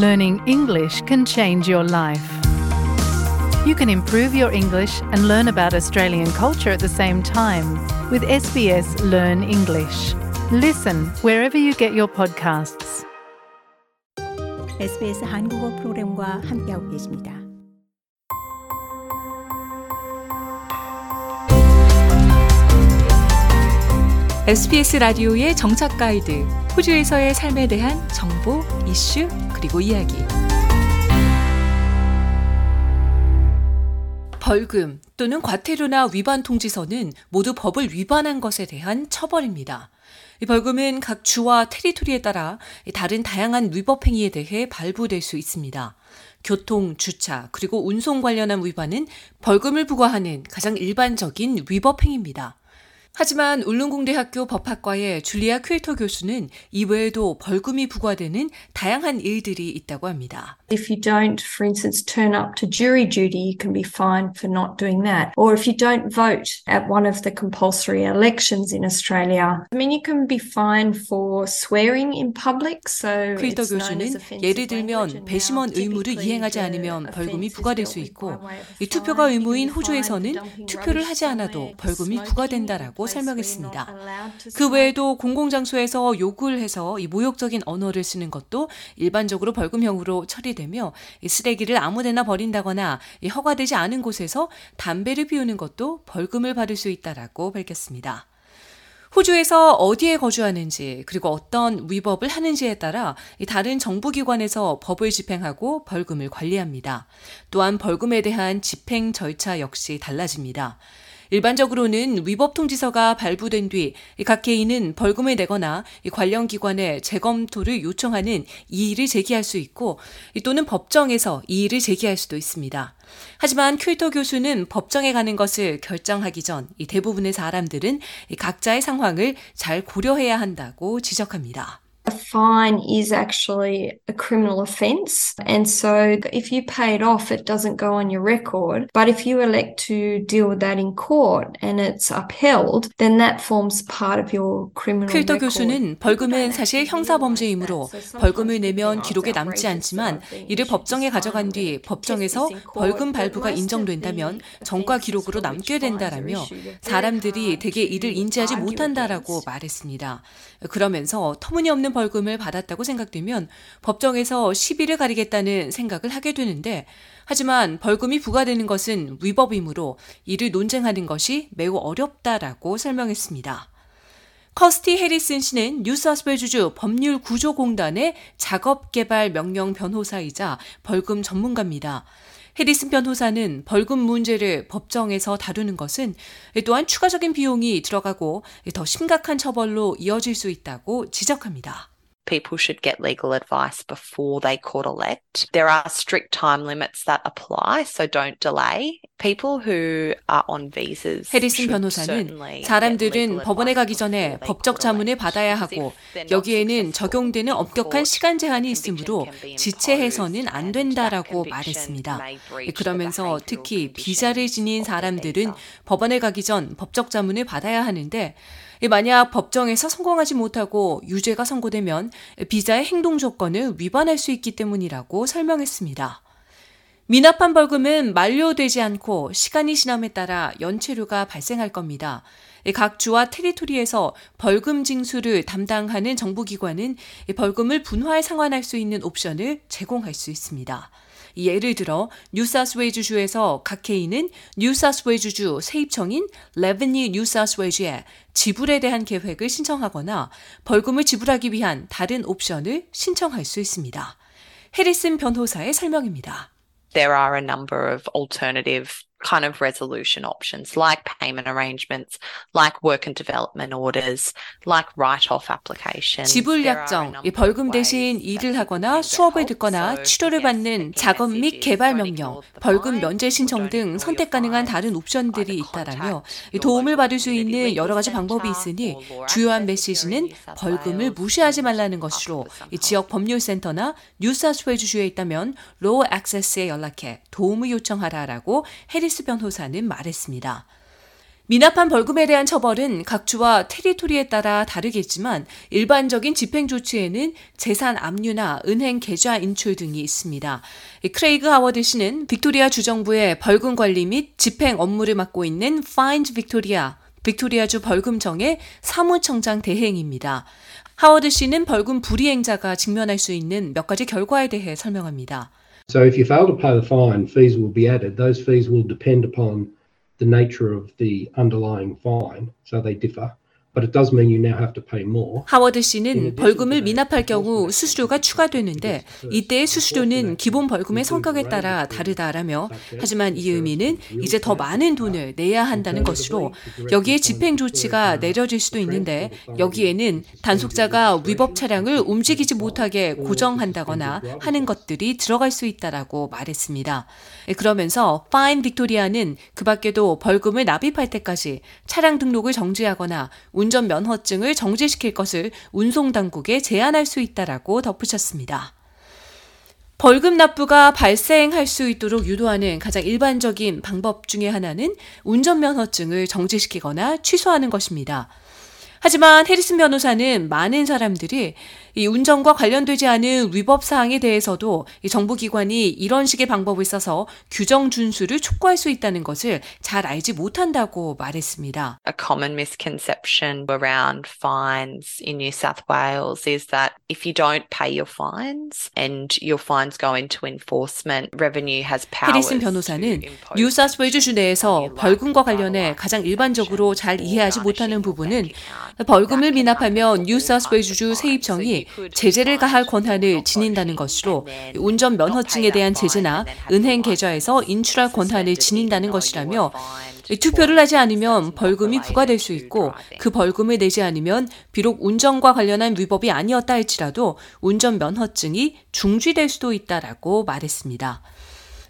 learning English can change your life. You can improve your English and learn about Australian culture at the same time with SBS Learn English. Listen wherever you get your podcasts. SBS 한국어 프로그램과 함께하고 계십니다. SBS 라디오의 정착 가이드, 호주에서의 삶에 대한 정보, 이슈, 그리고 이야기. 벌금 또는 과태료나 위반 통지서는 모두 법을 위반한 것에 대한 처벌입니다. 이 벌금은 각 주와 테리토리에 따라 다른 다양한 위법 행위에 대해 발부될 수 있습니다. 교통, 주차, 그리고 운송 관련한 위반은 벌금을 부과하는 가장 일반적인 위법 행위입니다. 하지만 울릉공대학교 법학과의 줄리아 퀘이터 교수는 이외에도 벌금이 부과되는 다양한 일들이 있다고 합니다. If you don't, for instance, turn up to jury duty, you can be fined for not doing that. Or if you don't vote at one of the compulsory elections in Australia, I mean, you can be fined for swearing in public. So as 교수는 예를. 들면 배심원 의무를 이행하지 않으면 벌금이 부과될 수 있고 이. 투표가 의무인 호주에서는 투표를 하지 않아도 벌금이 부과된다라고 where you're 설명했습니다. 그. 외에도 공공장소에서 욕을 해서 이 모욕적인 언어를 쓰는 것도 일반적으로 벌금형으로 처리되며 이 쓰레기를 아무데나 버린다거나 이 허가되지 않은 곳에서 담배를 피우는 것도 벌금을 받을 수 있다라고 밝혔습니다. 호주에서 어디에 거주하는지 그리고 어떤 위법을 하는지에 따라 이 다른 정부기관에서 법을 집행하고 벌금을 관리합니다. 또한 벌금에 대한 집행 절차 역시 달라집니다. 일반적으로는 위법 통지서가 발부된 뒤 각 개인은 벌금을 내거나 관련 기관에 재검토를 요청하는 이의를 제기할 수 있고 또는 법정에서 이의를 제기할 수도 있습니다. 하지만 큐이터 교수는 법정에 가는 것을 결정하기 전 대부분의 사람들은 각자의 상황을 잘 고려해야 한다고 지적합니다. A fine is actually a criminal offence. And so if you pay it off, it doesn't go on your record. But if you elect to deal with that in court and it's upheld, then that forms part of your criminal record. 교수는 벌금은 사실 형사 범죄이므로 벌금을 내면 기록에 남지 않지만 이를 법정에 가져간 뒤 법정에서 벌금 발부가 인정된다면 정과 기록으로 남게 된다라며 사람들이 대개 이를 인지하지 못한다라고 말했습니다. 그러면서 터무니없는 벌금을 받았다고 생각되면 법정에서 시비를 가리겠다는 생각을 하게 되는데 하지만 벌금이 부과되는 것은 위법이므로 이를 논쟁하는 것이 매우 어렵다라고 설명했습니다. 커스티 해리슨 씨는 뉴사스웨 주주 법률 구조공단의 작업개발 명령 변호사이자 벌금 전문가입니다. 해리슨 변호사는 벌금 문제를 법정에서 다루는 것은 또한 추가적인 비용이 들어가고 더 심각한 처벌로 이어질 수 있다고 지적합니다. People should get legal advice before they court elect. There are strict time limits that apply, so don't delay. People who are on visas 해리슨 변호사는 사람들은 법원에 가기 전에 법적 자문을. 받아야 하고 여기에는 적용되는 엄격한 시간 제한이 있으므로 지체해서는 안 된다라고 말했습니다. 그러면서 특히 비자를 지닌 사람들은. 법원에 가기 전 법적 자문을 받아야 하는데 만약 법정에서 성공하지 못하고 유죄가 선고되면 비자의 행동 조건을 위반할 수 있기 때문이라고 설명했습니다. 미납한 벌금은 만료되지 않고 시간이 지남에 따라 연체료가 발생할 겁니다. 각 주와 테리토리에서 벌금 징수를 담당하는 정부기관은 벌금을 분할 상환할 수 있는 옵션을 제공할 수 있습니다. 예를 들어 뉴사스웨이주주에서 각 개인은 뉴사스웨이주주 세입청인 레버니 뉴사스웨이주에 지불에 대한 계획을 신청하거나 벌금을 지불하기 위한 다른 옵션을 신청할 수 있습니다. 해리슨 변호사의 설명입니다. There are a number of alternative kind of resolution options like payment arrangements, like work and development orders, like write-off applications. 지불 약정, 벌금 대신 일을 하거나 수업을. 듣거나 치료를 받는 작업 및 개발 명령, 벌금 면제 신청 등 선택 가능한. 다른 옵션들이 있다라며 도움을 받을 수 있는 여러 가지 방법이 있으니 주요한 메시지는 벌금을 무시하지 말라는 것으로 지역. 법률센터나 뉴사우스웨일스주에 있다면 LawAccess에 연락해 도움을 요청하라라고 해리스 변호사는 말했습니다. 미납한 벌금에 대한 처벌은 각 주와 territory에 따라 다르겠지만 일반적인 집행 조치에는 재산 압류나 은행 계좌 인출 등이 있습니다. 크레이그 하워드 씨는 빅토리아 주정부의 벌금 관리 및 집행 업무를 맡고 있는 Fines Victoria, 빅토리아주 벌금청의 사무청장 대행입니다. 하워드 씨는 벌금 불이행자가 직면할 수 있는 몇 가지 결과에 대해 설명합니다. So if you fail to pay the fine, fees will be added. Those fees will depend upon the nature of the underlying fine, so they differ. But it does mean you now have to pay more. 하워드 씨는 벌금을 미납할 경우 수수료가 추가되는데 이때의 수수료는 기본 벌금의 성격에 따라 다르다라며 하지만 이 의미는 이제 더 많은 돈을 내야 한다는 것으로 여기에 집행 조치가 내려질 수도 있는데 여기에는 단속자가 위법 차량을 움직이지 못하게 고정한다거나 하는 것들이 들어갈 수 있다라고 말했습니다. 그러면서 파인 빅토리아는 그 밖에도 벌금을 납입할 때까지 차량 등록을 정지하거나 운전 면허증을 정지시킬 것을 운송당국에 제안할 수 있다라고 덧붙였습니다. 벌금 납부가 발생할 수 있도록 유도하는 가장 일반적인 방법 중의 하나는 운전면허증을 정지시키거나 취소하는 것입니다. 하지만 해리슨 변호사는 많은 사람들이 이 운전과 관련되지 않은 위법 사항에 대해서도 이 정부기관이 이런 식의 방법을 써서 규정 준수를 촉구할 수 있다는 것을 잘 알지 못한다고 말했습니다. A common misconception around fines in New South Wales is that if you don't pay your fines and your fines go into enforcement, revenue has powers. 해리슨 변호사는 뉴사스웨이주 주 내에서 벌금과 관련해 가장 일반적으로 잘 이해하지 못하는 부분은 벌금을 미납하면 뉴사스웨이주주 세입청이 제재를 가할 권한을 지닌다는 것으로 운전 면허증에 대한 제재나 은행 계좌에서 인출할 권한을 지닌다는 것이라며 투표를 하지 않으면 벌금이 부과될 수 있고 그 벌금을 내지 않으면 비록 운전과 관련한 위법이 아니었다 할지라도 운전 면허증이 중지될 수도 있다라고 말했습니다.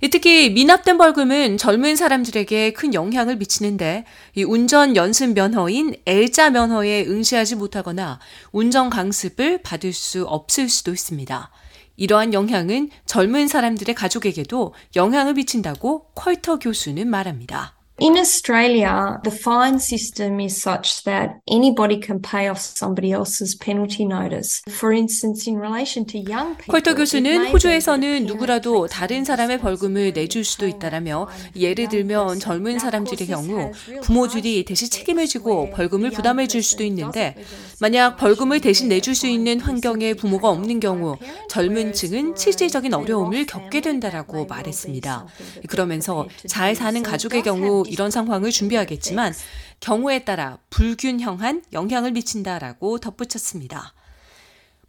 특히 미납된 벌금은 젊은 사람들에게 큰 영향을 미치는데 이 운전 연습 면허인 L자 면허에 응시하지 못하거나 운전 강습을 받을 수 없을 수도 있습니다. 이러한 영향은 젊은 사람들의 가족에게도 영향을 미친다고 컬터 교수는 말합니다. In Australia, the fine system is such that anybody can pay off somebody else's penalty notice. For instance, in relation to young people. 컬터 교수는 호주에서는 누구라도 다른 사람의 벌금을 내줄 수도 있다라며 예를 들면 젊은 cilvē들의 경우 부모들이 대신 책임을 지고 벌금을 부담해 줄 수도 있는데 만약 벌금을 대신 내줄 수 있는 환경에 부모가 없는 경우 젊은 층은 실질적인 어려움을 겪게 된다라고 말했습니다. 그러면서 잘 사는 가족의 경우 이런 상황을 준비하겠지만 경우에 따라 불균형한 영향을 미친다라고 덧붙였습니다.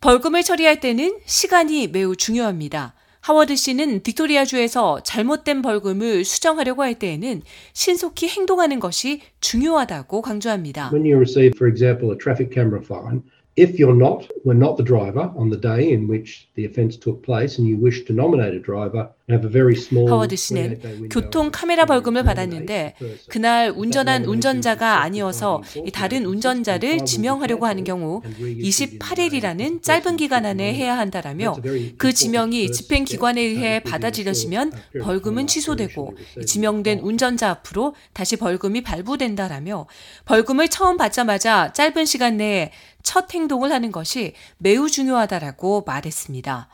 벌금을 처리할 때는 시간이 매우 중요합니다. 하워드 씨는 빅토리아주에서 잘못된 벌금을 수정하려고 할 때에는 신속히 행동하는 것이 중요하다고 강조합니다. When you receive, for example, a traffic camera fine, if you're not, were not the driver on the day in which the offence took place and you wish to nominate a driver, 하워드 씨는 교통 카메라 벌금을 받았는데 그날 운전한 운전자가 아니어서 다른 운전자를 지명하려고 하는 경우 28일이라는 짧은 기간 안에 해야 한다라며 그 지명이 집행기관에 의해 받아들여지면 벌금은 취소되고 지명된 운전자 앞으로 다시 벌금이 발부된다라며 벌금을 처음 받자마자 짧은 시간 내에 첫 행동을 하는 것이 매우 중요하다라고 말했습니다.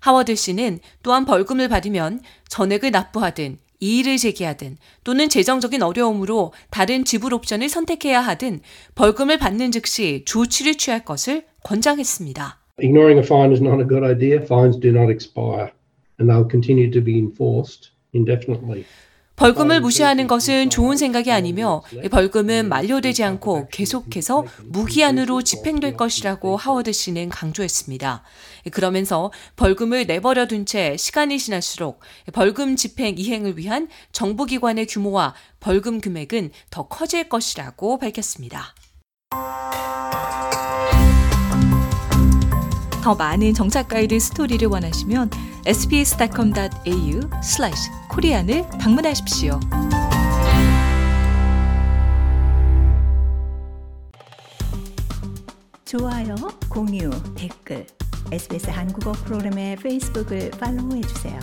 하워드 씨는 또한 벌금을 받으면 전액을 납부하든 이의를 제기하든 또는 재정적인 어려움으로 다른 지불 옵션을 선택해야 하든 벌금을 받는 즉시 조치를 취할 것을 권장했습니다. Ignoring a fine is not a good idea. Fines do not expire and they'll continue to be enforced indefinitely. 벌금을 무시하는 것은 좋은 생각이 아니며 벌금은 만료되지 않고 계속해서 무기한으로 집행될 것이라고 하워드 씨는 강조했습니다. 그러면서 벌금을 내버려 둔 채 시간이 지날수록 벌금 집행 이행을 위한 정부기관의 규모와 벌금 금액은 더 커질 것이라고 밝혔습니다. 더 많은 정착 가이드 스토리를 원하시면 sbs.com.au/korean을 방문하십시오. 좋아요, 공유, 댓글, SBS 한국어 프로그램의 페이스북을 팔로우해 주세요.